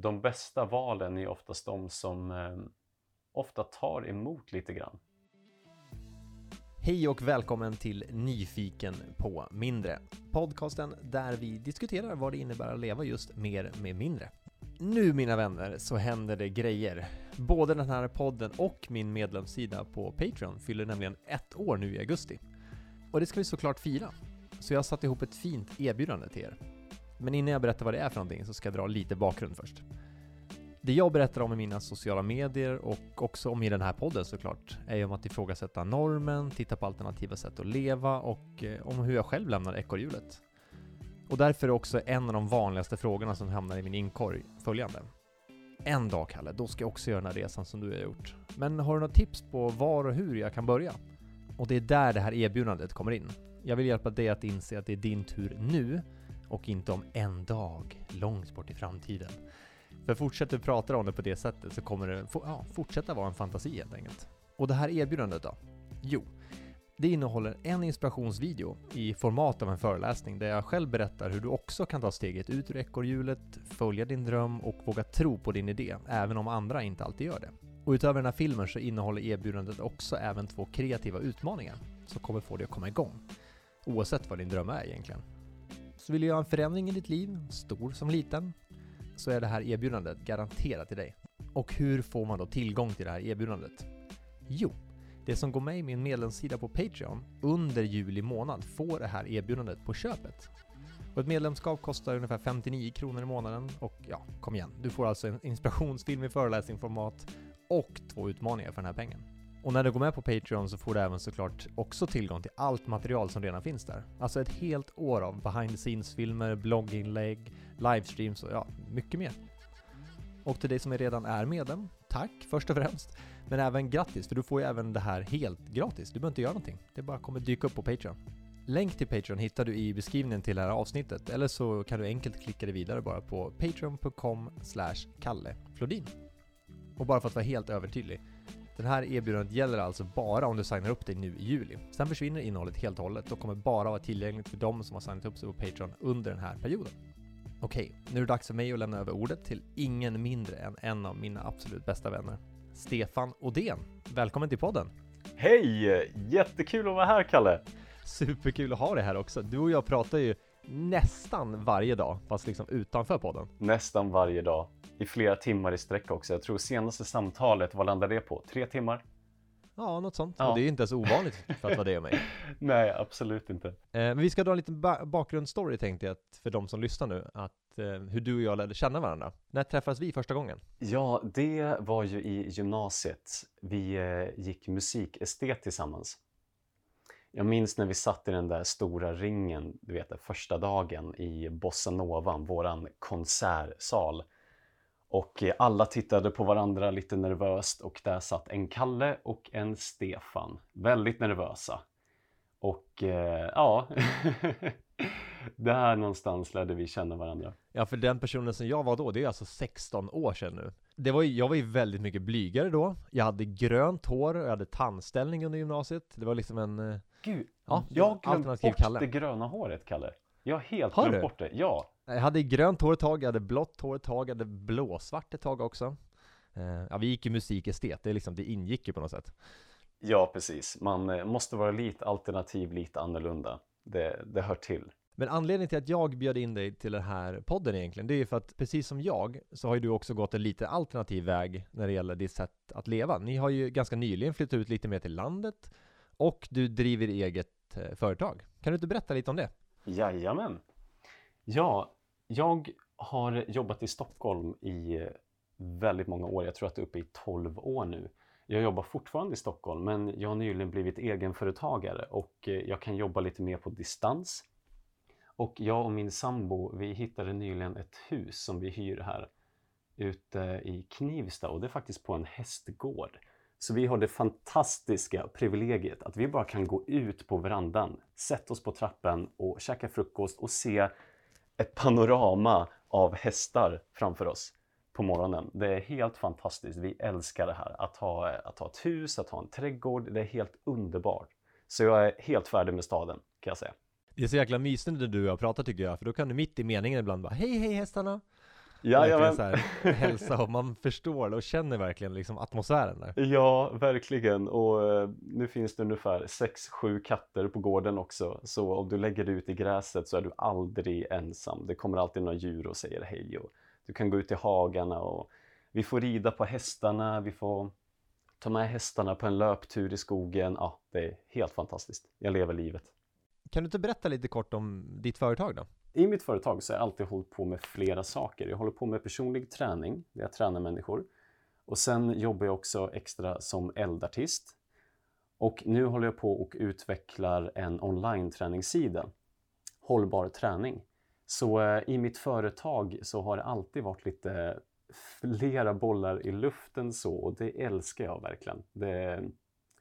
de bästa valen är oftast de som eh, ofta tar emot lite grann. Hej och välkommen till Nyfiken på mindre. Podcasten där vi diskuterar vad det innebär att leva just mer med mindre. Nu mina vänner så händer det grejer. Både den här podden och min medlemssida på Patreon fyller nämligen ett år nu i augusti. Och det ska vi såklart fira. Så jag har satt ihop ett fint erbjudande till er. Men innan jag berättar vad det är för någonting så ska jag dra lite bakgrund först. Det jag berättar om i mina sociala medier och också om i den här podden såklart är ju om att ifrågasätta normen, titta på alternativa sätt att leva och eh, om hur jag själv lämnar ekorrhjulet. Och därför är också en av de vanligaste frågorna som hamnar i min inkorg följande. En dag Kalle, då ska jag också göra den här resan som du har gjort. Men har du några tips på var och hur jag kan börja? Och det är där det här erbjudandet kommer in. Jag vill hjälpa dig att inse att det är din tur nu och inte om en dag långt bort i framtiden. För fortsätter vi prata om det på det sättet så kommer det ja, fortsätta vara en fantasi helt enkelt. Och det här erbjudandet då? Jo, det innehåller en inspirationsvideo i format av en föreläsning där jag själv berättar hur du också kan ta steget ut ur ekorrhjulet, följa din dröm och våga tro på din idé, även om andra inte alltid gör det. Och utöver den här filmen så innehåller erbjudandet också även två kreativa utmaningar som kommer få dig att komma igång. Oavsett vad din dröm är egentligen. Så vill du göra en förändring i ditt liv, stor som liten, så är det här erbjudandet garanterat till dig. Och hur får man då tillgång till det här erbjudandet? Jo, det som går med i min medlemssida på Patreon under juli månad får det här erbjudandet på köpet. Och ett medlemskap kostar ungefär 59 kronor i månaden och ja, kom igen, du får alltså en inspirationsfilm i föreläsningsformat och två utmaningar för den här pengen. Och när du går med på Patreon så får du även såklart också tillgång till allt material som redan finns där. Alltså ett helt år av behind the scenes-filmer, blogginlägg, livestreams och ja, mycket mer. Och till dig som redan är medlem, tack först och främst. Men även grattis, för du får ju även det här helt gratis. Du behöver inte göra någonting. Det bara kommer dyka upp på Patreon. Länk till Patreon hittar du i beskrivningen till det här avsnittet, eller så kan du enkelt klicka dig vidare bara på patreon.com kalleflodin. Och bara för att vara helt övertydlig, den här erbjudandet gäller alltså bara om du signar upp dig nu i juli. Sen försvinner innehållet helt och hållet och kommer bara vara tillgängligt för de som har signat upp sig på Patreon under den här perioden. Okej, nu är det dags för mig att lämna över ordet till ingen mindre än en av mina absolut bästa vänner. Stefan Odén. Välkommen till podden! Hej! Jättekul att vara här Kalle! Superkul att ha dig här också. Du och jag pratar ju nästan varje dag, fast liksom utanför podden. Nästan varje dag i flera timmar i sträck också. Jag tror senaste samtalet, vad landade det på? Tre timmar? Ja, något sånt. Ja. Och det är inte ens ovanligt för att vara det och mig. Nej, absolut inte. Eh, men vi ska dra en liten ba bakgrundsstory tänkte jag för de som lyssnar nu, att eh, hur du och jag lärde känna varandra. När träffades vi första gången? Ja, det var ju i gymnasiet. Vi eh, gick musikestet tillsammans. Jag minns när vi satt i den där stora ringen, du vet, första dagen i Bossa Nova, våran konsertsal. Och alla tittade på varandra lite nervöst och där satt en Kalle och en Stefan. Väldigt nervösa. Och eh, ja, där någonstans lärde vi känna varandra. Ja, för den personen som jag var då, det är alltså 16 år sedan nu. Det var, jag var ju väldigt mycket blygare då. Jag hade grönt hår och jag hade tandställning under gymnasiet. Det var liksom en... Eh, Gud, ja, jag glömt bort Kalle. det gröna håret, Kalle. Jag har helt har glömt du? bort det, ja. Jag hade grönt hår ett tag, jag hade blått hår ett tag, jag hade blåsvart ett tag också. Eh, ja, vi gick ju musikestet, det, liksom, det ingick ju på något sätt. Ja, precis. Man eh, måste vara lite alternativ, lite annorlunda. Det, det hör till. Men anledningen till att jag bjöd in dig till den här podden egentligen, det är ju för att precis som jag så har ju du också gått en lite alternativ väg när det gäller ditt sätt att leva. Ni har ju ganska nyligen flyttat ut lite mer till landet och du driver eget eh, företag. Kan du inte berätta lite om det? Jajamän. Ja, jag har jobbat i Stockholm i eh, väldigt många år. Jag tror att det är uppe i 12 år nu. Jag jobbar fortfarande i Stockholm, men jag har nyligen blivit egenföretagare och eh, jag kan jobba lite mer på distans. Och jag och min sambo, vi hittade nyligen ett hus som vi hyr här ute i Knivsta och det är faktiskt på en hästgård. Så vi har det fantastiska privilegiet att vi bara kan gå ut på verandan, sätta oss på trappen och käka frukost och se ett panorama av hästar framför oss på morgonen. Det är helt fantastiskt. Vi älskar det här. Att ha, att ha ett hus, att ha en trädgård. Det är helt underbart. Så jag är helt färdig med staden, kan jag säga. Det är så jäkla mysigt när du och jag pratar tycker jag, för då kan du mitt i meningen ibland bara Hej hej hästarna! Ja, ja, här, hälsa och man förstår och känner verkligen liksom atmosfären där. ja, verkligen. Och eh, nu finns det ungefär 6-7 katter på gården också. Så om du lägger dig ut i gräset så är du aldrig ensam. Det kommer alltid några djur och säger hej. Och du kan gå ut i hagarna och vi får rida på hästarna. Vi får ta med hästarna på en löptur i skogen. Ja, det är helt fantastiskt. Jag lever livet. Kan du inte berätta lite kort om ditt företag då? I mitt företag så har jag alltid hållit på med flera saker. Jag håller på med personlig träning, där jag tränar människor. Och sen jobbar jag också extra som eldartist. Och nu håller jag på och utvecklar en online-träningssida, Hållbar träning. Så eh, i mitt företag så har det alltid varit lite flera bollar i luften så och det älskar jag verkligen. Det, eh,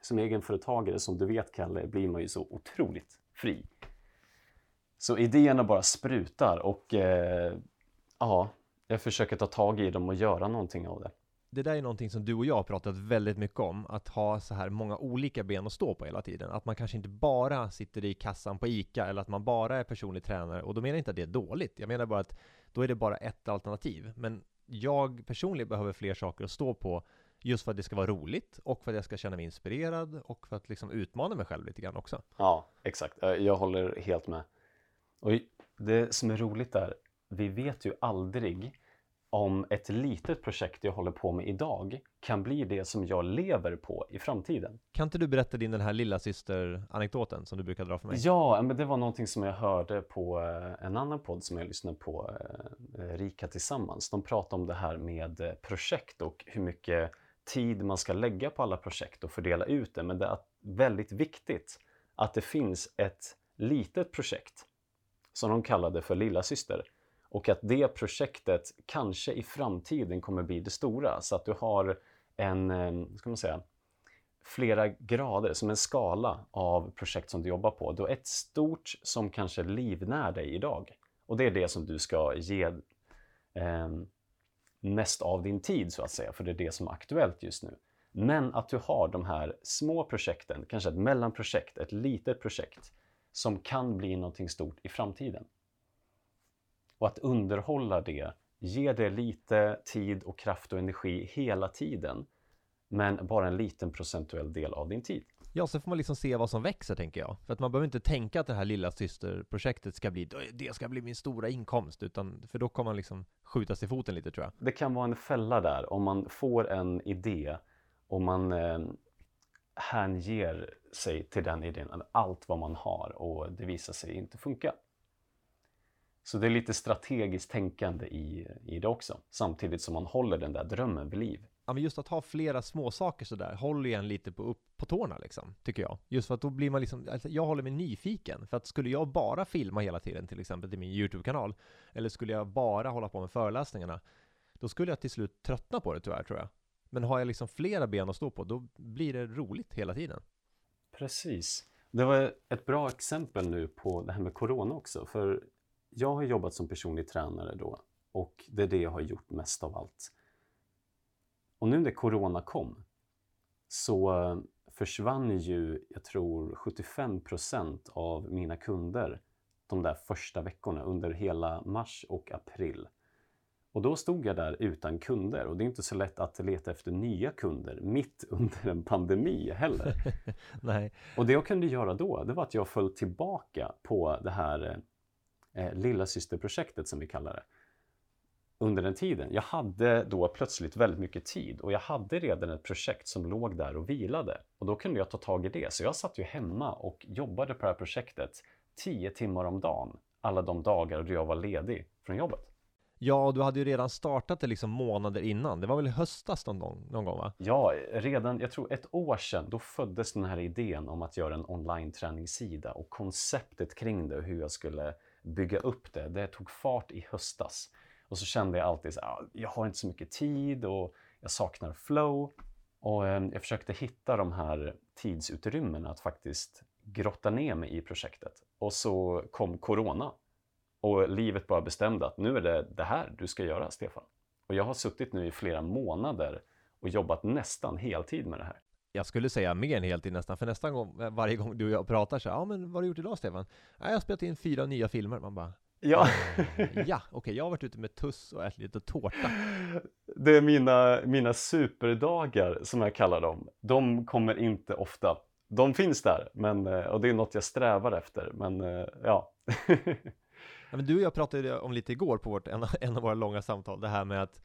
som egenföretagare, som du vet Kalle, blir man ju så otroligt fri. Så idéerna bara sprutar och eh, ja, jag försöker ta tag i dem och göra någonting av det. Det där är någonting som du och jag har pratat väldigt mycket om, att ha så här många olika ben att stå på hela tiden. Att man kanske inte bara sitter i kassan på ICA eller att man bara är personlig tränare. Och då menar jag inte att det är dåligt. Jag menar bara att då är det bara ett alternativ. Men jag personligen behöver fler saker att stå på just för att det ska vara roligt och för att jag ska känna mig inspirerad och för att liksom utmana mig själv lite grann också. Ja, exakt. Eh, Jag håller helt med. Och det som är roligt är, vi vet ju aldrig om ett litet projekt jag håller på med idag kan bli det som jag lever på i framtiden. Kan inte du berätta din den här lilla syster anekdoten som du brukar dra för mig? Ja, men det var någonting som jag hörde på eh, en annan podd som jag lyssnade på, eh, Rika Tillsammans. De pratade om det här med eh, projekt och hur mycket tid man ska lägga på alla projekt och fördela ut det. Men det är väldigt viktigt att det finns ett litet projekt som de kallade för Lilla Syster och att det projektet kanske i framtiden kommer bli det stora så att du har en, eh, ska man säga, flera grader, som en skala av projekt som du jobbar på. Du har ett stort som kanske livnär dig idag och det är det som du ska ge eh, mest av din tid så att säga, för det är det som är aktuellt just nu. Men att du har de här små projekten, kanske ett mellanprojekt, ett litet projekt som kan bli någonting stort i framtiden. Och att underhålla det, ge det lite tid och kraft och energi hela tiden, men bara en liten procentuell del av din tid. Ja, så får man liksom se vad som växer tänker jag. För att man behöver inte tänka att det här lilla systerprojektet ska bli, det ska bli min stora inkomst, utan för då kommer man liksom skjutas i foten lite tror jag. Det kan vara en fälla där om man får en idé och man eh, hänger sig till den idén, allt vad man har och det visar sig inte funka. Så det är lite strategiskt tänkande i, i det också, samtidigt som man håller den där drömmen vid liv. Ja, men just att ha flera små saker sådär håller ju en lite på, upp på tårna liksom, tycker jag. Just för att då blir man liksom, alltså jag håller mig nyfiken. För att skulle jag bara filma hela tiden, till exempel till min YouTube-kanal, eller skulle jag bara hålla på med föreläsningarna, då skulle jag till slut tröttna på det tyvärr, tror jag. Men har jag liksom flera ben att stå på, då blir det roligt hela tiden. Precis. Det var ett bra exempel nu på det här med Corona också, för jag har jobbat som personlig tränare då och det är det jag har gjort mest av allt. Och nu när Corona kom så eh, försvann ju, jag tror 75% av mina kunder de där första veckorna under hela mars och april. Och då stod jag där utan kunder och det är inte så lätt att leta efter nya kunder mitt under en pandemi heller. Nej. Och det jag kunde göra då, det var att jag föll tillbaka på det här eh, lilla systerprojektet som vi kallar det under den tiden. Jag hade då plötsligt väldigt mycket tid och jag hade redan ett projekt som låg där och vilade. Och då kunde jag ta tag i det. Så jag satt ju hemma och jobbade på det här projektet 10 timmar om dagen, alla de dagar då jag var ledig från jobbet. Ja, du hade ju redan startat det liksom månader innan. Det var väl i höstas någon gång, någon gång va? Ja, redan, jag tror ett år sedan, då föddes den här idén om att göra en online-träningssida och konceptet kring det och hur jag skulle bygga upp det. Det tog fart i höstas. Och så kände jag alltid så här, ah, jag har inte så mycket tid och jag saknar flow. Och eh, jag försökte hitta de här tidsutrymmena att faktiskt grotta ner mig i projektet. Och så kom Corona. Och livet bara bestämde att nu är det det här du ska göra, Stefan. Och jag har suttit nu i flera månader och jobbat nästan heltid med det här. Jag skulle säga mer än heltid nästan, för nästan gång, varje gång du och jag pratar så här, ja men vad har du gjort idag Stefan? Ja, jag har spelat in fyra nya filmer. Man bara, Ja. ja, okej, jag har varit ute med tuss och ätit lite tårta. Det är mina, mina superdagar som jag kallar dem. De kommer inte ofta. De finns där, men, eh, och det är något jag strävar efter. Men eh, ja. Ja, men du och jag pratade om lite igår på vårt, en, en av våra långa samtal, det här med att,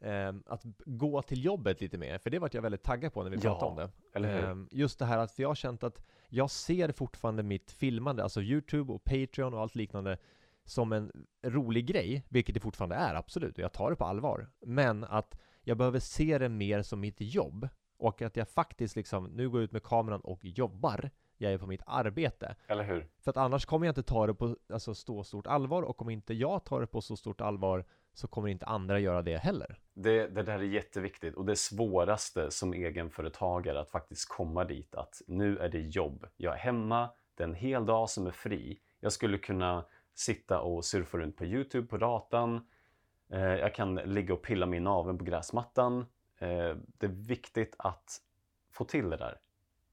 eh, att gå till jobbet lite mer, för det vart jag väldigt taggad på när vi Ja, pratade om det. eller hur? Eh, just det här att, jag har känt att jag ser fortfarande mitt filmande, alltså YouTube och Patreon och allt liknande, som en rolig grej, vilket det fortfarande är, absolut, och jag tar det på allvar. Men att jag behöver se det mer som mitt jobb, och att jag faktiskt liksom, nu går jag ut med kameran och jobbar, jag är på mitt arbete. Eller hur? För att annars kommer jag inte ta det på alltså, så stort allvar och om inte jag tar det på så stort allvar så kommer inte andra göra det heller. Det, det där är jätteviktigt och det svåraste som egenföretagare att faktiskt komma dit att nu är det jobb. Jag är hemma, det är en hel dag som är fri. Jag skulle kunna sitta och surfa runt på Youtube på datan. Eh, jag kan ligga och pilla min naveln på gräsmattan. Eh, det är viktigt att få till det där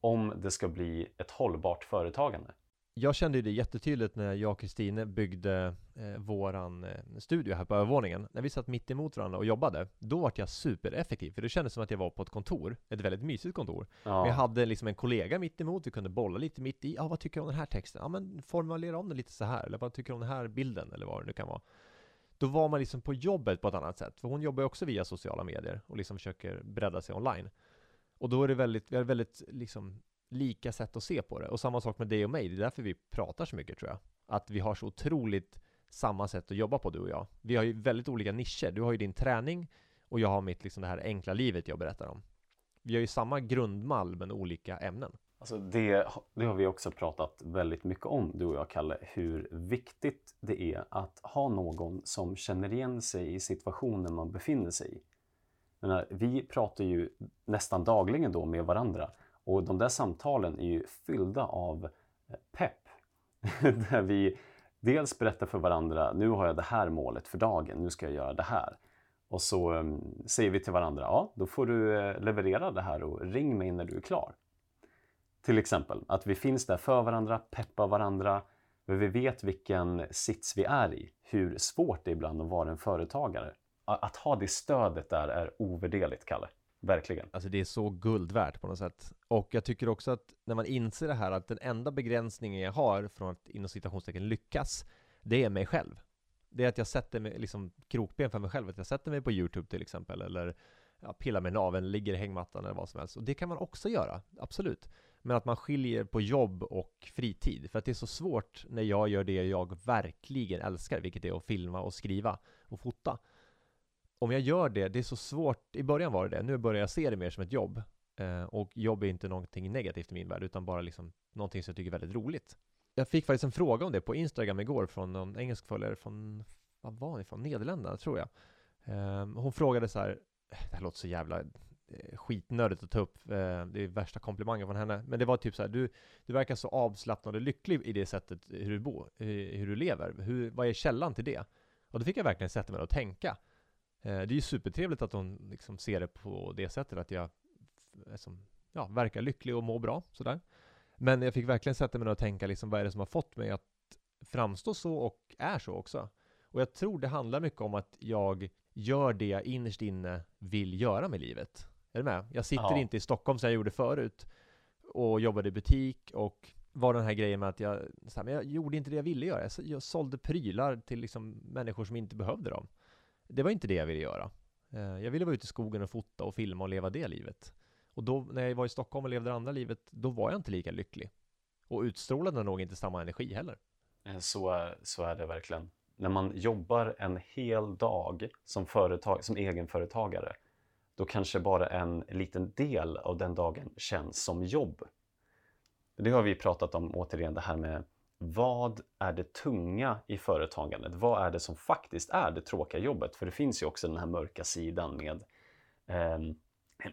om det ska bli ett hållbart företagande. Jag kände det jättetydligt när jag och Kristine byggde eh, våran eh, studio här på övervåningen. När vi satt mitt emot varandra och jobbade, då var jag supereffektiv. För det kändes som att jag var på ett kontor, ett väldigt mysigt kontor. Ja, Men jag hade liksom en kollega mitt emot, vi kunde bolla lite mitt i. Ja, vad tycker du om den här texten? Ja, men formulera om den lite så här. Eller vad tycker du om den här bilden? Eller vad det nu kan vara. Då var man liksom på jobbet på ett annat sätt. För hon jobbar ju också via sociala medier och liksom försöker bredda sig online. Och då är det väldigt, vi har väldigt liksom lika sätt att se på det. Och samma sak med dig och mig, det är därför vi pratar så mycket tror jag. Att vi har så otroligt samma sätt att jobba på du och jag. Vi har ju väldigt olika nischer. Du har ju din träning och jag har mitt liksom det här enkla livet jag berättar om. Vi har ju samma grundmall men olika ämnen. Alltså det, det har vi också pratat väldigt mycket om, du och jag, Kalle, hur viktigt det är att ha någon som känner igen sig i situationen man befinner sig i. Menar, vi pratar ju nästan dagligen då med varandra och de där samtalen är ju fyllda av eh, pepp. Där vi dels berättar för varandra, nu har jag det här målet för dagen, nu ska jag göra det här. Och så um, säger vi till varandra, ja, då får du eh, leverera det här och ring mig när du är klar. Till exempel att vi finns där för varandra, peppar varandra, men vi vet vilken sits vi är i. Hur svårt det är ibland att vara en företagare. Att ha det stödet där är ovärderligt, Kalle. Verkligen. Alltså det är så guld värt på något sätt. Och jag tycker också att när man inser det här att den enda begränsningen jag har från att inom citationstecken lyckas, det är mig själv. Det är att jag sätter mig, liksom krokben för mig själv, att jag sätter mig på YouTube till exempel, eller ja, pillar med naveln, ligger i hängmattan eller vad som helst. Och det kan man också göra, absolut. Men att man skiljer på jobb och fritid. För att det är så svårt när jag gör det jag verkligen älskar, vilket är att filma och skriva och fota. Om jag gör det, det är så svårt, i början var det det, nu börjar jag se det mer som ett jobb. Eh, och jobb är inte någonting negativt i min värld, utan bara liksom någonting som jag tycker är väldigt roligt. Jag fick faktiskt en fråga om det på Instagram igår från någon engelsk följare från, vad var hon ifrån? Nederländerna tror jag. Eh, hon frågade så här, det här låter så jävla eh, skitnödigt att ta upp, eh, det är värsta komplimangen från henne, men det var typ så här, du, du verkar så avslappnad och lycklig i det sättet hur du bor, hur, hur du lever, hur, vad är källan till det? Och då fick jag verkligen sätta mig och tänka. Eh, Det är ju supertrevligt att hon liksom ser det på det sättet, att jag liksom, ja, verkar lycklig och mår bra, sådär. Men jag fick verkligen sätta mig ner och tänka liksom, vad är det som har fått mig att framstå så och är så också? Och jag tror det handlar mycket om att jag gör det jag innerst inne vill göra med livet. Är du med? Jag sitter Ja. inte i Stockholm som jag gjorde förut och jobbade i butik och var den här grejen med att jag, så här, men jag gjorde inte det jag ville göra. Jag, sålde prylar till liksom människor som inte behövde dem. Det var inte det jag ville göra. Eh, jag ville vara ute i skogen och fota och filma och leva det livet. Och då, när jag var i Stockholm och levde det andra livet, då var jag inte lika lycklig. Och utstrålade nog inte samma energi heller. Eh, så, så är det verkligen. När man jobbar en hel dag som, företag, som egenföretagare, då kanske bara en liten del av den dagen känns som jobb. Det har vi pratat om återigen, det här med vad är det tunga i företagandet? Vad är det som faktiskt är det tråkiga jobbet? För det finns ju också den här mörka sidan med eh,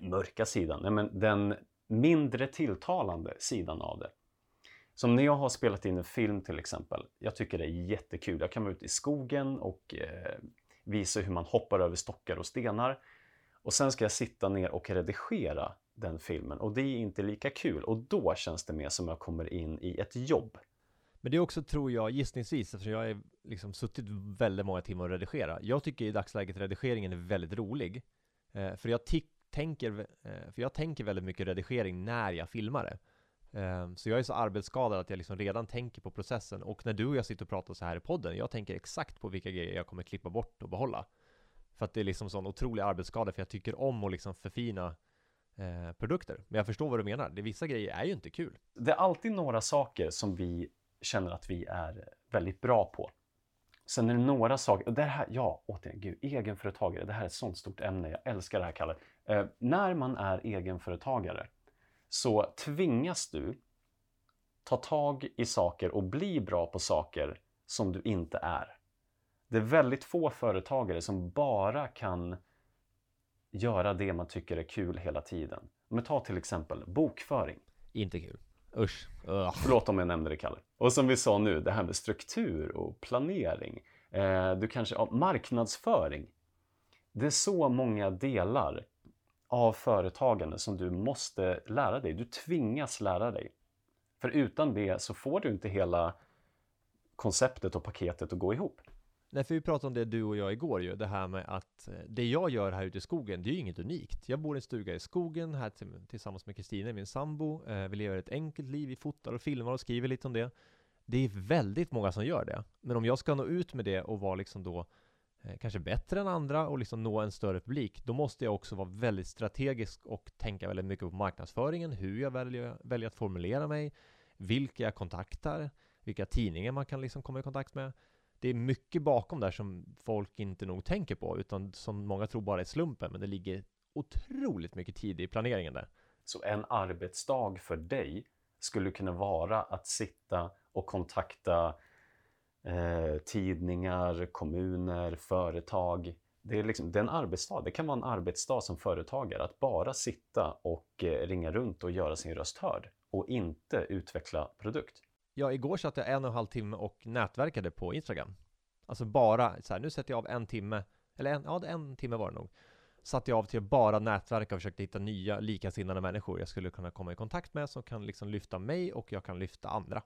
mörka sidan, nej men den mindre tilltalande sidan av det. Som när jag har spelat in en film till exempel. Jag tycker det är jättekul. Jag kan vara ute i skogen och eh, visa hur man hoppar över stockar och stenar. Och sen ska jag sitta ner och redigera den filmen och det är inte lika kul och då känns det mer som jag kommer in i ett jobb. Men det är också, tror jag, gissningsvis, eftersom jag har liksom suttit väldigt många timmar och redigera. Jag tycker i dagsläget redigeringen är väldigt rolig. Eh, för, jag tänker, eh, för jag tänker väldigt mycket redigering när jag filmar det. Eh, så jag är så arbetsskadad att jag liksom redan tänker på processen. Och när du och jag sitter och pratar så här i podden, jag tänker exakt på vilka grejer jag kommer klippa bort och behålla. För att det är liksom sån otrolig arbetsskada, för jag tycker om att liksom förfina eh, produkter. Men jag förstår vad du menar. Det, vissa grejer är ju inte kul. Det är alltid några saker som vi känner att vi är väldigt bra på. Sen är det några saker, och det här, ja, återigen, gud, egenföretagare, det här är ett sånt stort ämne, jag älskar det här Kalle. Eh, när man är egenföretagare så tvingas du ta tag i saker och bli bra på saker som du inte är. Det är väldigt få företagare som bara kan göra det man tycker är kul hela tiden. Men ta till exempel bokföring. Inte kul. Usch. Ugh. Förlåt om jag nämnde det, Kalle. Och som vi sa nu, det här med struktur och planering. Eh, du kanske, ja, marknadsföring. Det är så många delar av företagande som du måste lära dig. Du tvingas lära dig. För utan det så får du inte hela konceptet och paketet att gå ihop. Nej, för vi pratade om det du och jag igår ju, det här med att eh, det jag gör här ute i skogen, det är ju inget unikt. Jag bor i en stuga i skogen här tillsammans med Kristina, min sambo. Eh, vi lever ett enkelt liv, vi fotar och filmar och skriver lite om det. Det är väldigt många som gör det. Men om jag ska nå ut med det och vara liksom då eh, kanske bättre än andra och liksom nå en större publik, då måste jag också vara väldigt strategisk och tänka väldigt mycket på marknadsföringen, hur jag väljer, väljer att formulera mig, vilka jag kontaktar, vilka tidningar man kan liksom komma i kontakt med det är mycket bakom där som folk inte nog tänker på, utan som många tror bara är slumpen, men det ligger otroligt mycket tid i planeringen där. Så en arbetsdag för dig skulle kunna vara att sitta och kontakta eh, tidningar, kommuner, företag. Det är, liksom, det är en arbetsdag. Det kan vara en arbetsdag som företagare att bara sitta och eh, ringa runt och göra sin röst hörd och inte utveckla produkt. Ja, igår satt jag en och en halv timme och nätverkade på Instagram. Alltså bara så här, nu sätter jag av en timme, eller en, ja, en timme var det nog. Satte jag av till att bara nätverka och försökte hitta nya likasinnade människor jag skulle kunna komma i kontakt med som kan liksom lyfta mig och jag kan lyfta andra.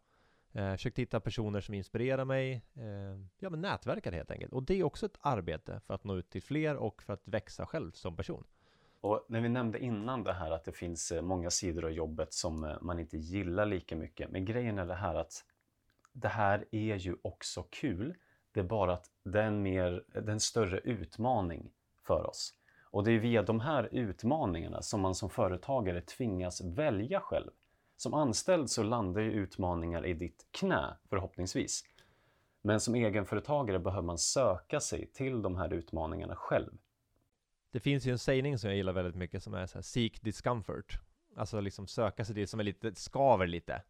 Eh, försökte hitta personer som inspirerar mig. Eh, ja, men nätverkade helt enkelt. Och det är också ett arbete för att nå ut till fler och för att växa själv som person. Och när vi nämnde innan det här att det finns eh, många sidor av jobbet som eh, man inte gillar lika mycket. Men grejen är det här att det här är ju också kul. Det är bara att det är en, mer, det är en större utmaning för oss. Och det är via de här utmaningarna som man som företagare tvingas välja själv. Som anställd så landar ju utmaningar i ditt knä, förhoppningsvis. Men som egenföretagare behöver man söka sig till de här utmaningarna själv. Det finns ju en sägning som jag gillar väldigt mycket som är så här, seek discomfort. Alltså liksom söka sig det som är lite, skaver lite.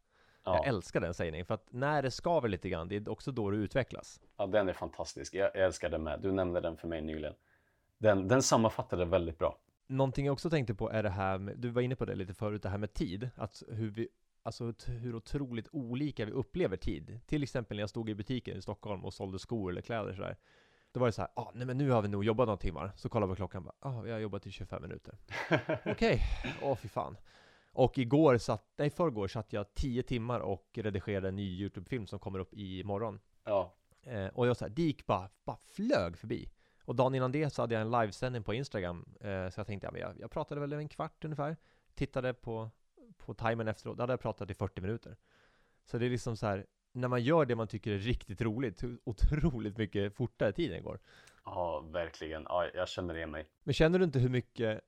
Ja. Jag älskar den sägningen, för att när det skaver lite grann, det är också då du utvecklas. Ja, den är fantastisk. Jag, jag älskar den med. Du nämnde den för mig nyligen. Den, den sammanfattar det väldigt bra. Någonting jag också tänkte på är det här med, du var inne på det lite förut, det här med tid. Att hur vi, alltså hur otroligt olika vi upplever tid. Till exempel när jag stod i butiken i Stockholm och sålde skor eller kläder sådär. Då var det så här, ah, nej men nu har vi nog jobbat några timmar. Så kollar vi klockan, bara, ah, vi har jobbat i 25 minuter. Okej, okay. åh oh, fy fan. Och igår satt, nej förrgår satt jag 10 timmar och redigerade en ny YouTube-film som kommer upp imorgon. Ja. Eh, och jag så här, det gick bara, bara flög förbi. Och dagen innan det så hade jag en livesändning på Instagram. Eh, så jag tänkte, ja, jag, jag pratade väl en kvart ungefär. Tittade på, på timern efteråt, då hade jag pratat i 40 minuter. Så det är liksom så här, när man gör det man tycker är riktigt roligt, otroligt mycket fortare tiden går. Ja, verkligen. Ja, jag känner det mig. Men känner du inte hur mycket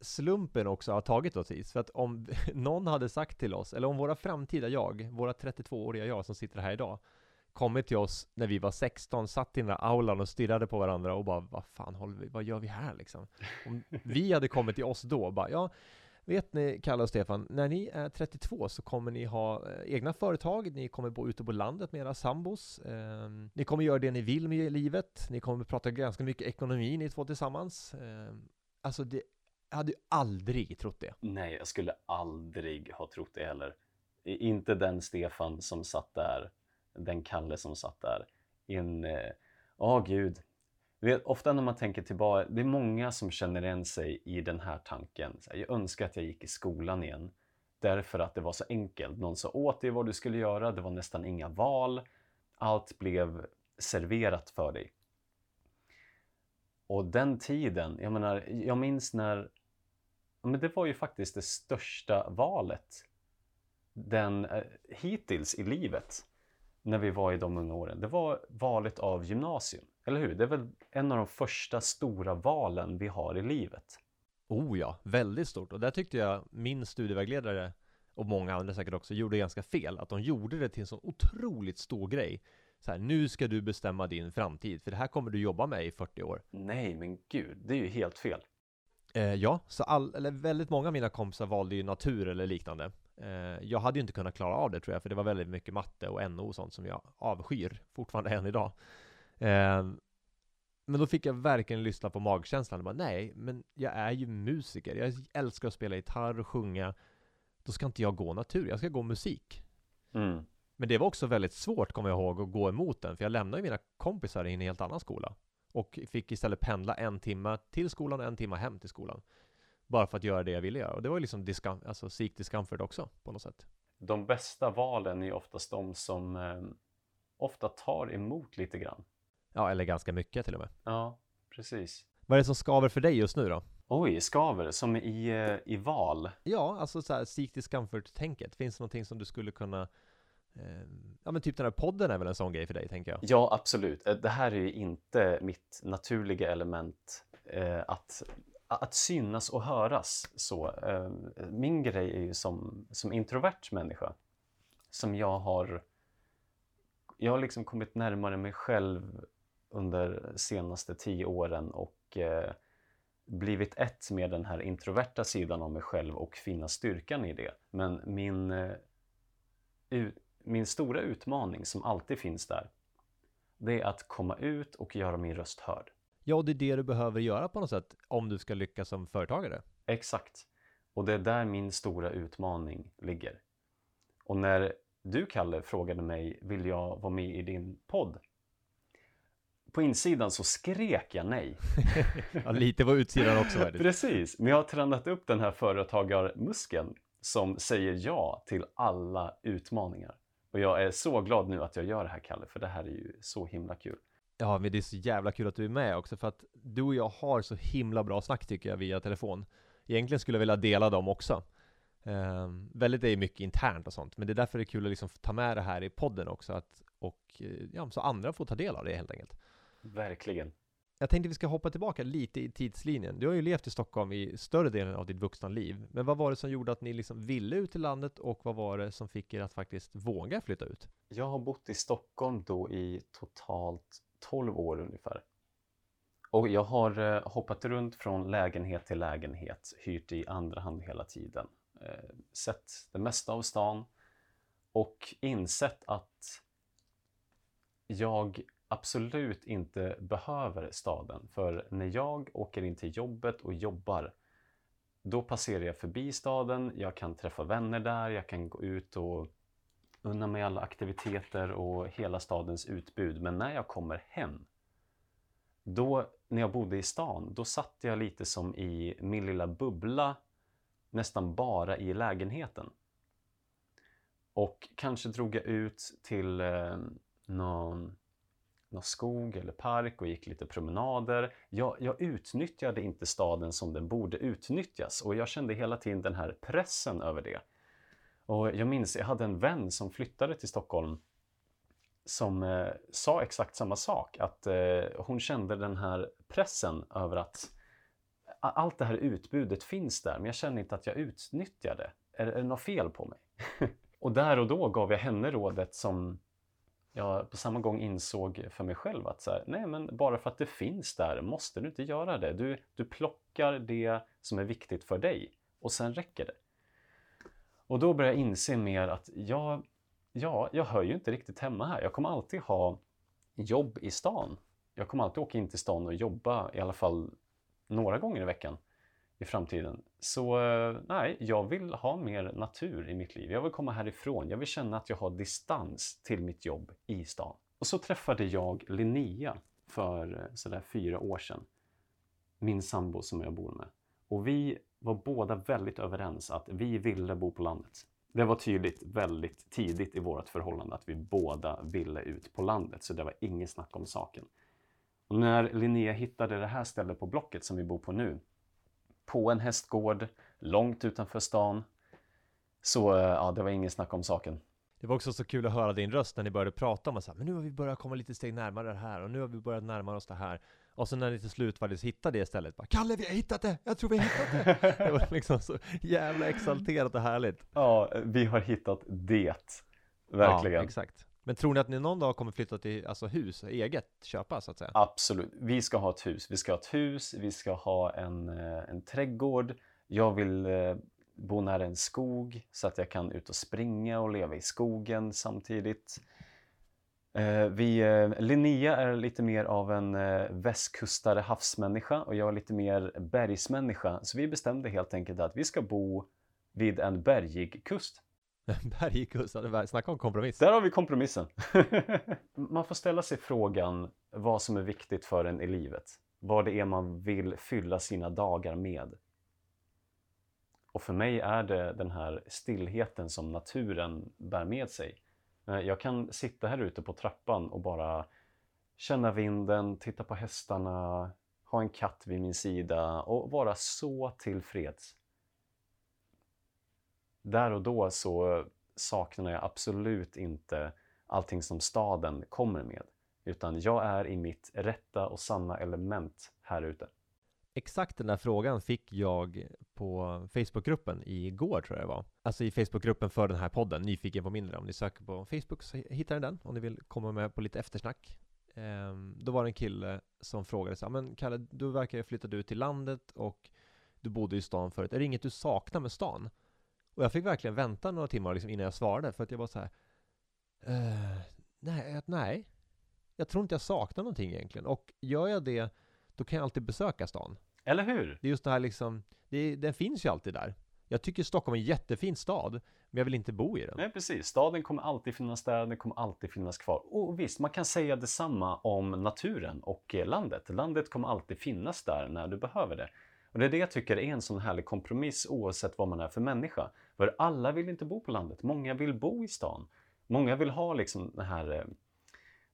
slumpen också har tagit oss hit? För att om någon hade sagt till oss, eller om våra framtida jag, våra 32-åriga jag som sitter här idag, kommit till oss när vi var 16, satt i den där aulan och stirrade på varandra och bara, vad fan håller vi, vad gör vi här liksom? Om vi hade kommit till oss då, bara, ja, Vet ni, Kalle och Stefan, när ni är 32 så kommer ni ha eh, egna företag, ni kommer bo ute på landet med era sambos, eh, ni kommer göra det ni vill med livet, ni kommer prata ganska mycket ekonomi ni två tillsammans. Eh, alltså, det, jag hade ju aldrig trott det. Nej, jag skulle aldrig ha trott det heller. Inte den Stefan som satt där, den Kalle som satt där. In, eh, ja oh, gud, vet, ofta när man tänker tillbaka, det är många som känner igen sig i den här tanken. Så här, jag önskar att jag gick i skolan igen. därför att det var så enkelt. Någon sa åt dig vad du skulle göra, det var nästan inga val. Allt blev serverat för dig. Och den tiden, jag menar, jag minns när... Men det var ju faktiskt det största valet den, eh, hittills i livet när vi var i de unga åren. Det var valet av gymnasium, eller hur? Det är väl en av de första stora valen vi har i livet. Oh ja, väldigt stort. Och där tyckte jag min studievägledare och många andra säkert också gjorde ganska fel. Att de gjorde det till en så otroligt stor grej. Så här, nu ska du bestämma din framtid, för det här kommer du jobba med i 40 år. Nej, men gud, det är ju helt fel. Eh, ja, så all, eller väldigt många av mina kompisar valde ju natur eller liknande. Eh, jag hade ju inte kunnat klara av det tror jag, för det var väldigt mycket matte och NO och sånt som jag avskyr fortfarande än idag. Eh, men då fick jag verkligen lyssna på magkänslan och bara, nej, men jag är ju musiker. Jag älskar att spela gitarr och sjunga. Då ska inte jag gå natur, jag ska gå musik. Mm. Men det var också väldigt svårt, kommer jag ihåg, att gå emot den, för jag lämnade ju mina kompisar i en helt annan skola. Och fick istället pendla en timme till skolan och en timme hem till skolan. Bara för att göra det jag ville göra. Och det var ju liksom discom- alltså seek discomfort också, på något sätt. De bästa valen är oftast de som eh, ofta tar emot lite grann. Ja, eller ganska mycket till och med. Ja, precis. Vad är det som skaver för dig just nu då? Oj, skaver, som i, eh, i val. Ja, alltså så här, seek discomfort-tänket. Finns det någonting som du skulle kunna eh, Ja men typ den här podden är väl en sån grej för dig tänker jag? Ja, absolut. Eh, Det här är ju inte mitt naturliga element att, att synas och höras. Så, min grej är ju som, som introvert människa som jag har jag har liksom kommit närmare mig själv under senaste tio åren och eh, blivit ett med den här introverta sidan av mig själv och finna styrkan i det. Men min, eh, min stora utmaning som alltid finns där, det är att komma ut och göra min röst hörd. Ja, och det är det du behöver göra på något sätt om du ska lyckas som företagare. Exakt. Och det är där min stora utmaning ligger. Och när du, Kalle, frågade mig, vill jag vara med i din podd? På insidan så skrek jag nej. Ja, lite på utsidan också faktiskt. Precis, men jag har tränat upp den här företagarmuskeln som säger ja till alla utmaningar. Och jag är så glad nu att jag gör det här, Kalle, för det här är ju så himla kul. Ja, men det är så jävla kul att du är med också för att du och jag har så himla bra snack tycker jag via telefon. Egentligen skulle jag vilja dela dem också. Um, väldigt är mycket internt och sånt, men det är därför det är kul att liksom ta med det här i podden också att, och eh, ja, så andra får ta del av det helt enkelt. Verkligen. Jag tänkte vi ska hoppa tillbaka lite i tidslinjen. Du har ju levt i Stockholm i större delen av ditt vuxna liv. Men vad var det som gjorde att ni liksom ville ut till landet och vad var det som fick er att faktiskt våga flytta ut? Jag har bott i Stockholm då i totalt 12 år ungefär. Och jag har eh, hoppat runt från lägenhet till lägenhet, hyrt i andra hand hela tiden. Eh, sett det mesta av stan och insett att jag absolut inte behöver staden. För när jag åker in till jobbet och jobbar, då passerar jag förbi staden, jag kan träffa vänner där, jag kan gå ut och unna mig alla aktiviteter och hela stadens utbud. Men när jag kommer hem, då när jag bodde i stan, då satt jag lite som i min lilla bubbla, nästan bara i lägenheten. Och kanske drog jag ut till eh, någon, någon skog eller park och gick lite promenader. Jag, jag utnyttjade inte staden som den borde utnyttjas och jag kände hela tiden den här pressen över det. Och jag minns, jag hade en vän som flyttade till Stockholm som eh, sa exakt samma sak, att eh, hon kände den här pressen över att allt det här utbudet finns där, men jag känner inte att jag utnyttjar det. Är, är det något fel på mig? och där och då gav jag henne rådet som jag på samma gång insåg för mig själv att så här, nej men bara för att det finns där måste du inte göra det. Du, du plockar det som är viktigt för dig och sen räcker det. Och då började jag inse mer att jag, ja, jag hör ju inte riktigt hemma här. Jag kommer alltid ha jobb i stan. Jag kommer alltid åka in till stan och jobba i alla fall några gånger i veckan i framtiden. Så eh, nej, jag vill ha mer natur i mitt liv. Jag vill komma härifrån. Jag vill känna att jag har distans till mitt jobb i stan. Och så träffade jag Linnea för eh, sådär fyra år sedan. Min sambo som jag bor med. Och vi var båda väldigt överens att vi ville bo på landet. Det var tydligt väldigt tidigt i vårt förhållande att vi båda ville ut på landet, så det var inget snack om saken. Och när Linnea hittade det här stället på Blocket som vi bor på nu, på en hästgård långt utanför stan, så ja, det var inget snack om saken. Det var också så kul att höra din röst när ni började prata om att men nu har vi börjat komma lite steg närmare det här och nu har vi börjat närma oss det här. Och så när ni till slut faktiskt hittade det stället, bara Kalle vi har hittat det! Jag tror vi har hittat det! det var liksom så jävla exalterat och härligt. Ja, vi har hittat det. Verkligen. Ja, exakt. Men tror ni att ni någon dag kommer flytta till alltså, hus, eget, köpa så att säga? Absolut. Vi ska ha ett hus. Vi ska ha ett hus, vi ska ha en, eh, en trädgård. Jag vill eh, bo nära en skog så att jag kan ut och springa och leva i skogen samtidigt. Eh, vi, eh, Linnea är lite mer av en eh, västkustare havsmänniska och jag är lite mer bergsmänniska. Så vi bestämde helt enkelt att vi ska bo vid en bergig kust. En snacka om kompromiss. Där har vi kompromissen. man får ställa sig frågan vad som är viktigt för en i livet. Vad det är man vill fylla sina dagar med. Och för mig är det den här stillheten som naturen bär med sig. Eh, jag kan sitta här ute på trappan och bara känna vinden, titta på hästarna, ha en katt vid min sida och vara så tillfreds. Där och då så saknar jag absolut inte allting som staden kommer med. Utan jag är i mitt rätta och sanna element här ute. Exakt den där frågan fick jag på Facebookgruppen igår tror jag det var. Alltså i Facebookgruppen för den här podden, Nyfiken på mindre. Om ni söker på Facebook så hittar ni den om ni vill komma med på lite eftersnack. Ehm, då var det en kille som frågade så men Kalle, du verkar ju flyttat ut till landet och du bodde i stan förut. Är det inget du saknar med stan? Och jag fick verkligen vänta några timmar liksom innan jag svarade för att jag var så här. Uh, nej, nej. Jag tror inte jag saknar någonting egentligen. Och gör jag det då kan jag alltid besöka stan. Eller hur? Det är just det här liksom, det, den finns ju alltid där. Jag tycker Stockholm är en jättefin stad, men jag vill inte bo i den. Nej, precis. Staden kommer alltid finnas där, den kommer alltid finnas kvar. Och visst, man kan säga detsamma om naturen och eh, landet. Landet kommer alltid finnas där när du behöver det. Och det är det jag tycker är en sån härlig kompromiss oavsett vad man är för människa. För alla vill inte bo på landet, många vill bo i stan. Många vill ha liksom den här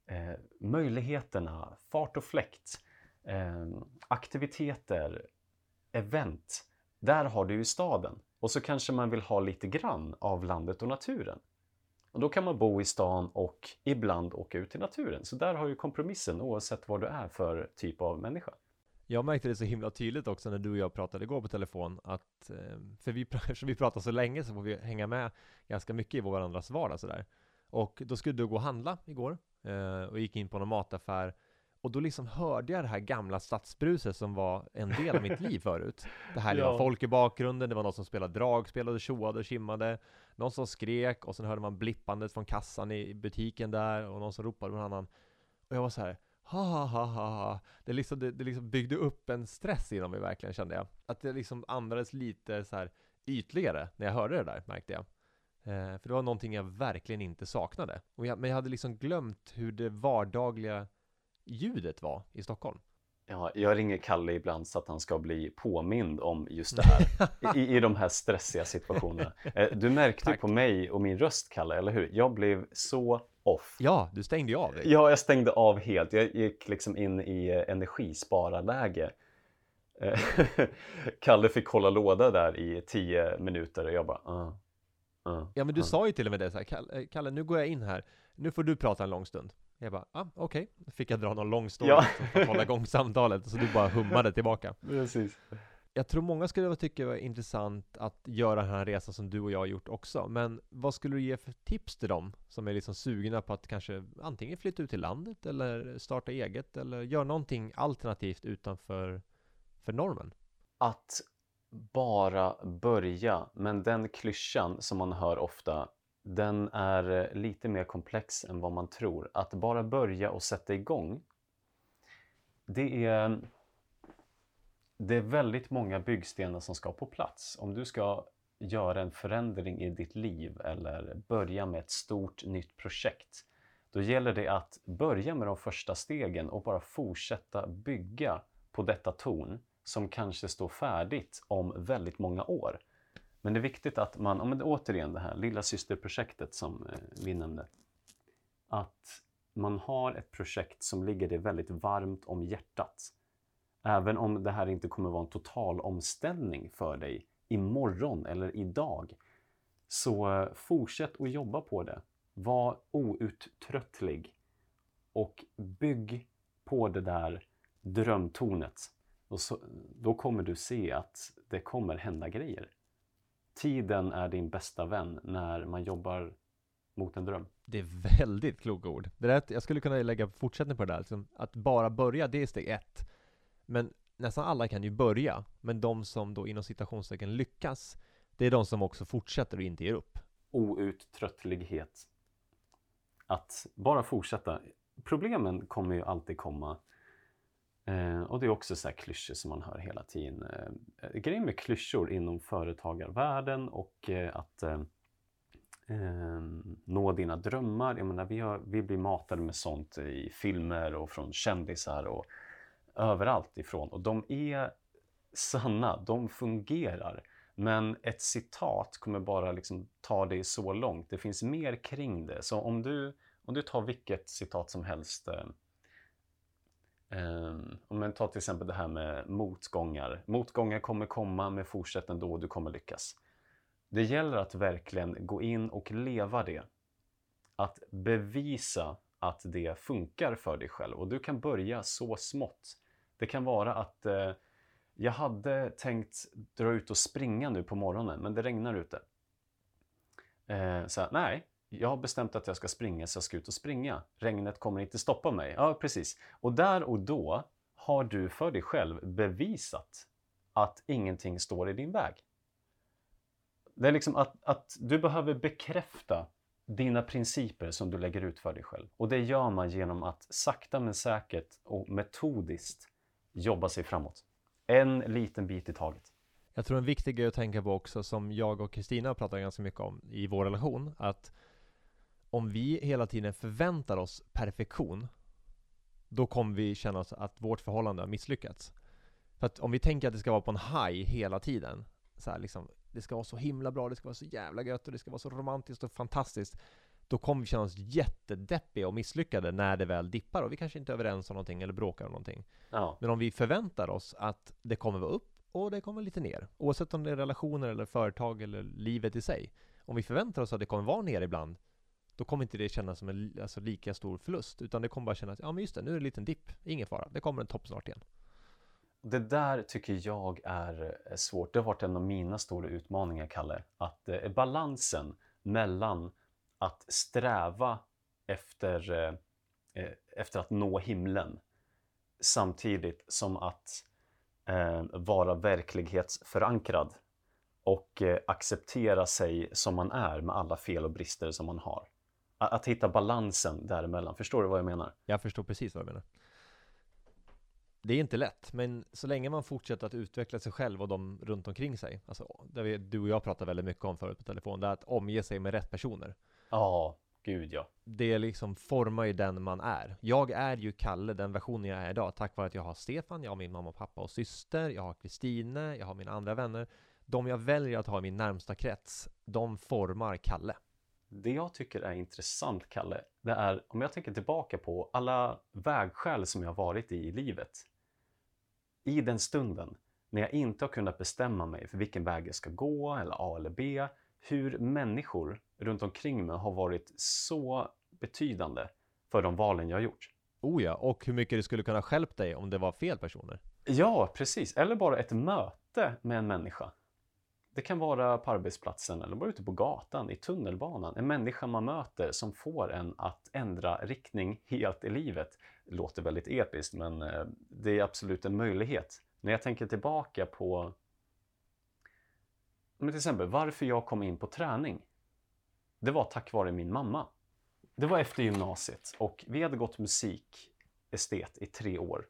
eh, eh, möjligheterna, fart och fläkt eh, aktiviteter, event. Där har du ju staden. Och så kanske man vill ha lite grann av landet och naturen. Och då kan man bo i stan och ibland åka ut i naturen. Så där har ju kompromissen oavsett vad du är för typ av människa. Jag märkte det så himla tydligt också när du och jag pratade igår på telefon att ehm, För vi, eftersom vi pratar så länge så får vi hänga med ganska mycket i varandras vardag sådär Och då skulle du gå och handla igår eh, och gick in på någon mataffär och då liksom hörde jag det här gamla stadsbruset som var en del av mitt liv förut. Det här, det ja. var folk i bakgrunden, det var någon som spelade dragspel och tjoade och kimmade. Någon som skrek och sen hörde man blippandet från kassan i butiken där och någon som ropade på någon annan. Och jag var så här, ha ha ha ha ha. Det liksom, det, det liksom byggde upp en stress inom mig verkligen kände jag. Att det liksom andades lite så här ytligare när jag hörde det där märkte jag. Eh, för det var någonting jag verkligen inte saknade. Och jag, men jag hade liksom glömt hur det vardagliga ljudet var i Stockholm. Ja, jag ringer Kalle ibland så att han ska bli påmind om just det här i, i de här stressiga situationerna. Eh, du märkte Tack. på mig och min röst, Kalle, eller hur? Jag blev så off. Ja, du stängde ju av dig. Ja, jag stängde av helt. Jag gick liksom in i eh, energispararläge. Eh, Kalle fick hålla låda där i tio minuter och jag bara uh, uh, Ja, men du uh. sa ju till och med det så här, Kalle, Kalle, nu går jag in här. Nu får du prata en lång stund. Jag bara, ah, okej. Okay. Fick jag dra någon lång story ja. för att hålla igång samtalet, så du bara hummade tillbaka. Precis. Jag tror många skulle tycka det var intressant att göra den här resan som du och jag har gjort också. Men vad skulle du ge för tips till dem som är liksom sugna på att kanske antingen flytta ut till landet eller starta eget eller göra någonting alternativt utanför för normen? Att bara börja, men den klyschan som man hör ofta den är lite mer komplex än vad man tror. Att bara börja och sätta igång, det är, det är väldigt många byggstenar som ska på plats. Om du ska göra en förändring i ditt liv eller börja med ett stort nytt projekt, då gäller det att börja med de första stegen och bara fortsätta bygga på detta torn som kanske står färdigt om väldigt många år. Men det är viktigt att man, om det, återigen det här lilla systerprojektet som eh, vi nämnde, att man har ett projekt som ligger dig väldigt varmt om hjärtat. Även om det här inte kommer vara en total omställning för dig imorgon eller idag, så eh, fortsätt att jobba på det. Var outtröttlig och bygg på det där drömtornet. Och så, då kommer du se att det kommer hända grejer. Tiden är din bästa vän när man jobbar mot en dröm. Det är väldigt kloka ord. Det där, jag skulle kunna lägga fortsättning på det där. Liksom, att bara börja, det är steg ett. Men nästan alla kan ju börja. Men de som då inom citationstecken lyckas, det är de som också fortsätter och inte ger upp. Outtröttlighet. Att bara fortsätta. Problemen kommer ju alltid komma. Eh, och det är också så här klyschor som man hör hela tiden. Eh, grejen med klyschor inom företagarvärlden och eh, att eh, eh, nå dina drömmar. Jag menar, vi, har, vi blir matade med sånt i filmer och från kändisar och överallt ifrån. Och de är sanna, de fungerar. Men ett citat kommer bara liksom ta dig så långt. Det finns mer kring det. Så om du, om du tar vilket citat som helst. Eh, eh, om man tar till exempel det här med motgångar. Motgångar kommer komma, men fortsätt ändå, du kommer lyckas. Det gäller att verkligen gå in och leva det. Att bevisa att det funkar för dig själv. Och du kan börja så smått. Det kan vara att eh, jag hade tänkt dra ut och springa nu på morgonen, men det regnar ute. Eh, så här, nej, jag har bestämt att jag ska springa, så jag ska ut och springa. Regnet kommer inte stoppa mig. Ja, precis. Och där och då har du för dig själv bevisat att ingenting står i din väg. Det är liksom att, att du behöver bekräfta dina principer som du lägger ut för dig själv. Och det gör man genom att sakta men säkert och metodiskt jobba sig framåt. En liten bit i taget. Jag tror en viktig grej att tänka på också, som jag och Kristina pratar ganska mycket om i vår relation, att om vi hela tiden förväntar oss perfektion, då kommer vi känna oss att vårt förhållande har misslyckats. För att om vi tänker att det ska vara på en high hela tiden, så här liksom, det ska vara så himla bra, det ska vara så jävla gött och det ska vara så romantiskt och fantastiskt. Då kommer vi känna oss jättedeppiga och misslyckade när det väl dippar och vi kanske inte är överens om någonting eller bråkar om någonting. Ja. Men om vi förväntar oss att det kommer vara upp och det kommer lite ner, oavsett om det är relationer eller företag eller livet i sig. Om vi förväntar oss att det kommer vara ner ibland, då kommer inte det kännas som en alltså, lika stor förlust, utan det kommer bara kännas, ja men just det, nu är det en liten dipp, ingen fara, det kommer en topp snart igen. Det där tycker jag är svårt. Det har varit en av mina stora utmaningar, Kalle. Att eh, balansen mellan att sträva efter, eh, eh, efter att nå himlen samtidigt som att eh, vara verklighetsförankrad och eh, acceptera sig som man är med alla fel och brister som man har. Att, att hitta balansen däremellan. Förstår du vad jag menar? Jag förstår precis vad du menar. Det är inte lätt, men så länge man fortsätter att utveckla sig själv och de runt omkring sig, alltså det vi, du och jag pratar väldigt mycket om förut på telefon, det är att omge sig med rätt personer. Ja, gud ja. Det liksom formar ju den man är. Jag är ju Kalle, den versionen jag är idag, tack vare att jag har Stefan, jag har min mamma, pappa och syster, jag har Kristine, jag har mina andra vänner. De jag väljer att ha i min närmsta krets, de formar Kalle. Det jag tycker är intressant, Kalle, det är om jag tänker tillbaka på alla vägskäl som jag varit i i livet. I den stunden när jag inte har kunnat bestämma mig för vilken väg jag ska gå, eller A eller B, hur människor runt omkring mig har varit så betydande för de valen jag har gjort. Oh ja, och hur mycket det skulle kunna hjälpt dig om det var fel personer. Ja, precis. Eller bara ett möte med en människa. Det kan vara på arbetsplatsen eller bara ute på gatan, i tunnelbanan. En människa man möter som får en att ändra riktning helt i livet. Det låter väldigt episkt, men eh, det är absolut en möjlighet. När jag tänker tillbaka på men till exempel varför jag kom in på träning. Det var tack vare min mamma. Det var efter gymnasiet och vi hade gått musik estet i tre år.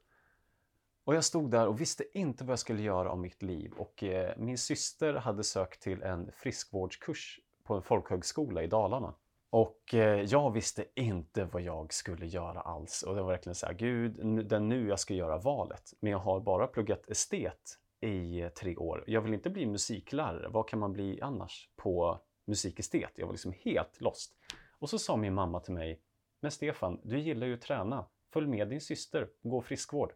Och jag stod där och visste inte vad jag skulle göra av mitt liv och eh, min syster hade sökt till en friskvårdskurs på en folkhögskola i Dalarna. Och eh, jag visste inte vad jag skulle göra alls. Och det var verkligen så här, gud, det är nu jag ska göra valet. Men jag har bara pluggat estet i eh, tre år. Jag vill inte bli musiklärare. Vad kan man bli annars på musikestet? Jag var liksom helt lost. Och så sa min mamma till mig, men Stefan, du gillar ju att träna. Följ med din syster, gå friskvård.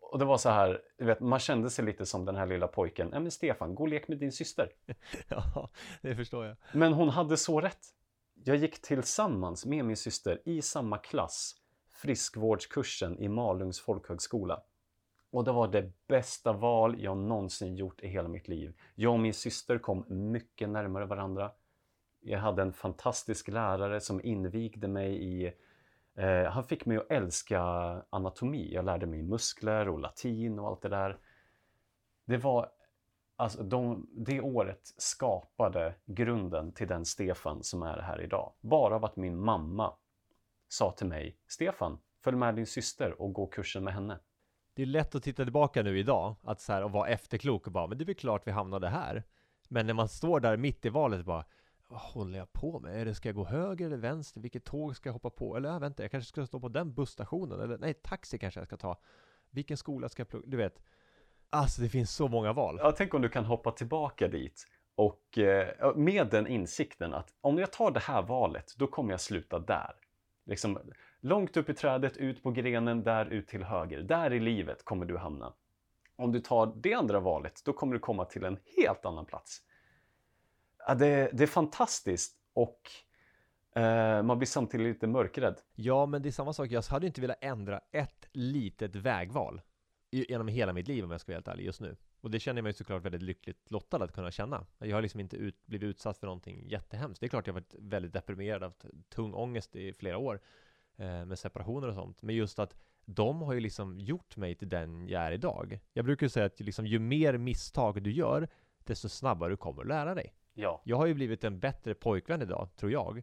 Och det var så här, du vet, man kände sig lite som den här lilla pojken. Nej men Stefan, gå och lek med din syster. Ja, det förstår jag. Men hon hade så rätt. Jag gick tillsammans med min syster i samma klass friskvårdskursen i Malungs folkhögskola. Och det var det bästa val jag någonsin gjort i hela mitt liv. Jag och min syster kom mycket närmare varandra. Jag hade en fantastisk lärare som invigde mig i... Eh, han fick mig att älska anatomi. Jag lärde mig muskler och latin och allt det där. Det var Alltså de, det året skapade grunden till den Stefan som är här idag. Bara av att min mamma sa till mig, Stefan, följ med din syster och gå kursen med henne. Det är lätt att titta tillbaka nu idag, att så här, och vara efterklok och bara, men det är väl klart vi hamnade här. Men när man står där mitt i valet bara, vad håller jag på med? Är det, ska jag gå höger eller vänster? Vilket tåg ska jag hoppa på? Eller ja, vänta, jag kanske ska stå på den busstationen? Eller nej, taxi kanske jag ska ta. Vilken skola ska jag plugga? Du vet. Alltså det finns så många val. Ja, tänk om du kan hoppa tillbaka dit och eh, med den insikten att om jag tar det här valet, då kommer jag sluta där. Liksom, långt upp i trädet, ut på grenen, där ut till höger. Där i livet kommer du hamna. Om du tar det andra valet, då kommer du komma till en helt annan plats. Ja, det, det är fantastiskt och eh, man blir samtidigt lite mörkrädd. Ja, men det är samma sak. Jag hade inte velat ändra ett litet vägval genom hela mitt liv om jag ska vara helt ärlig just nu. Och det känner jag mig såklart väldigt lyckligt lottad att kunna känna. Jag har liksom inte ut, blivit utsatt för någonting jättehemskt. Det är klart jag har varit väldigt deprimerad, haft tung ångest i flera år med separationer och sånt. Men just att de har ju liksom gjort mig till den jag är idag. Jag brukar ju säga att liksom, ju mer misstag du gör, desto snabbare du kommer att lära dig. Ja, Jag har ju blivit en bättre pojkvän idag, tror jag.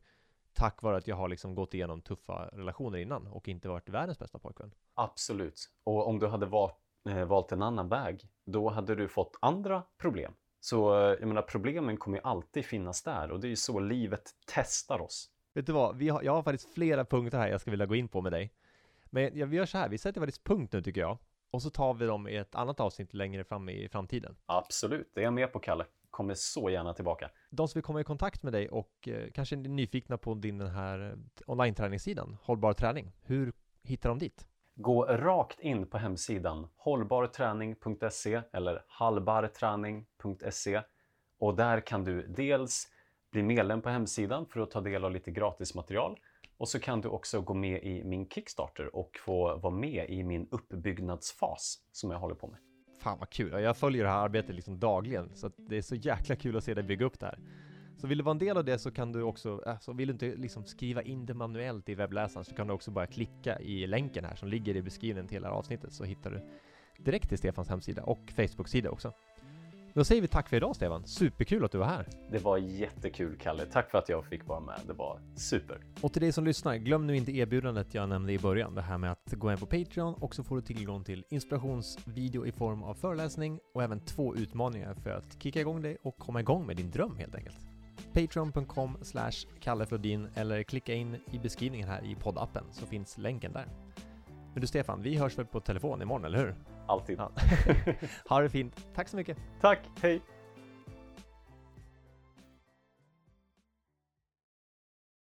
Tack vare att jag har liksom gått igenom tuffa relationer innan och inte varit världens bästa pojkvän. absolut. Och om du hade valt, eh, valt en annan väg, då hade du fått andra problem. Så eh, jag menar, problemen kommer ju alltid finnas där och det är ju så livet testar oss. Vet du vad? Vi har, jag har faktiskt flera punkter här jag ska vilja gå in på med dig. Men jag, vi gör så här, vi sätter faktiskt punkt nu tycker jag. Och så tar vi dem i ett annat avsnitt längre fram i framtiden. Absolut, det är jag med på Kalle. Kommer så gärna tillbaka. De som vill komma i kontakt med dig och eh, kanske är nyfikna på din den här eh, online-träningssidan, Hållbar träning. Hur hittar de dit? Gå rakt in på hemsidan hållbarträning.se eller hallbarträning.se och där kan du dels bli medlem på hemsidan för att ta del av lite gratis material och så kan du också gå med i min Kickstarter och få vara med i min uppbyggnadsfas som jag håller på med. Fan vad kul! Jag följer det här arbetet liksom dagligen, så att det är så jäkla kul att se dig bygga upp det här. Så vill du vara en del av det så kan du också, alltså vill du inte liksom skriva in det manuellt i webbläsaren så kan du också bara klicka i länken här som ligger i beskrivningen till det här avsnittet så hittar du direkt till Stefans hemsida och Facebook-sida också. Då säger vi tack för idag Stefan, superkul att du var här! Det var jättekul Kalle, tack för att jag fick vara med. Det var super. Och till dig som lyssnar, glöm nu inte erbjudandet jag nämnde i början, det här med att gå in på Patreon och så får du tillgång till inspirationsvideo i form av föreläsning och även två utmaningar för att kicka igång dig och komma igång med din dröm helt enkelt. Patreon.com slash kalleflodin eller klicka in i beskrivningen här i poddappen så finns länken där. Men du Stefan, vi hörs väl på telefon imorgon, eller hur? Alltid. Ja. Ha det fint, tack så mycket! Tack, hej!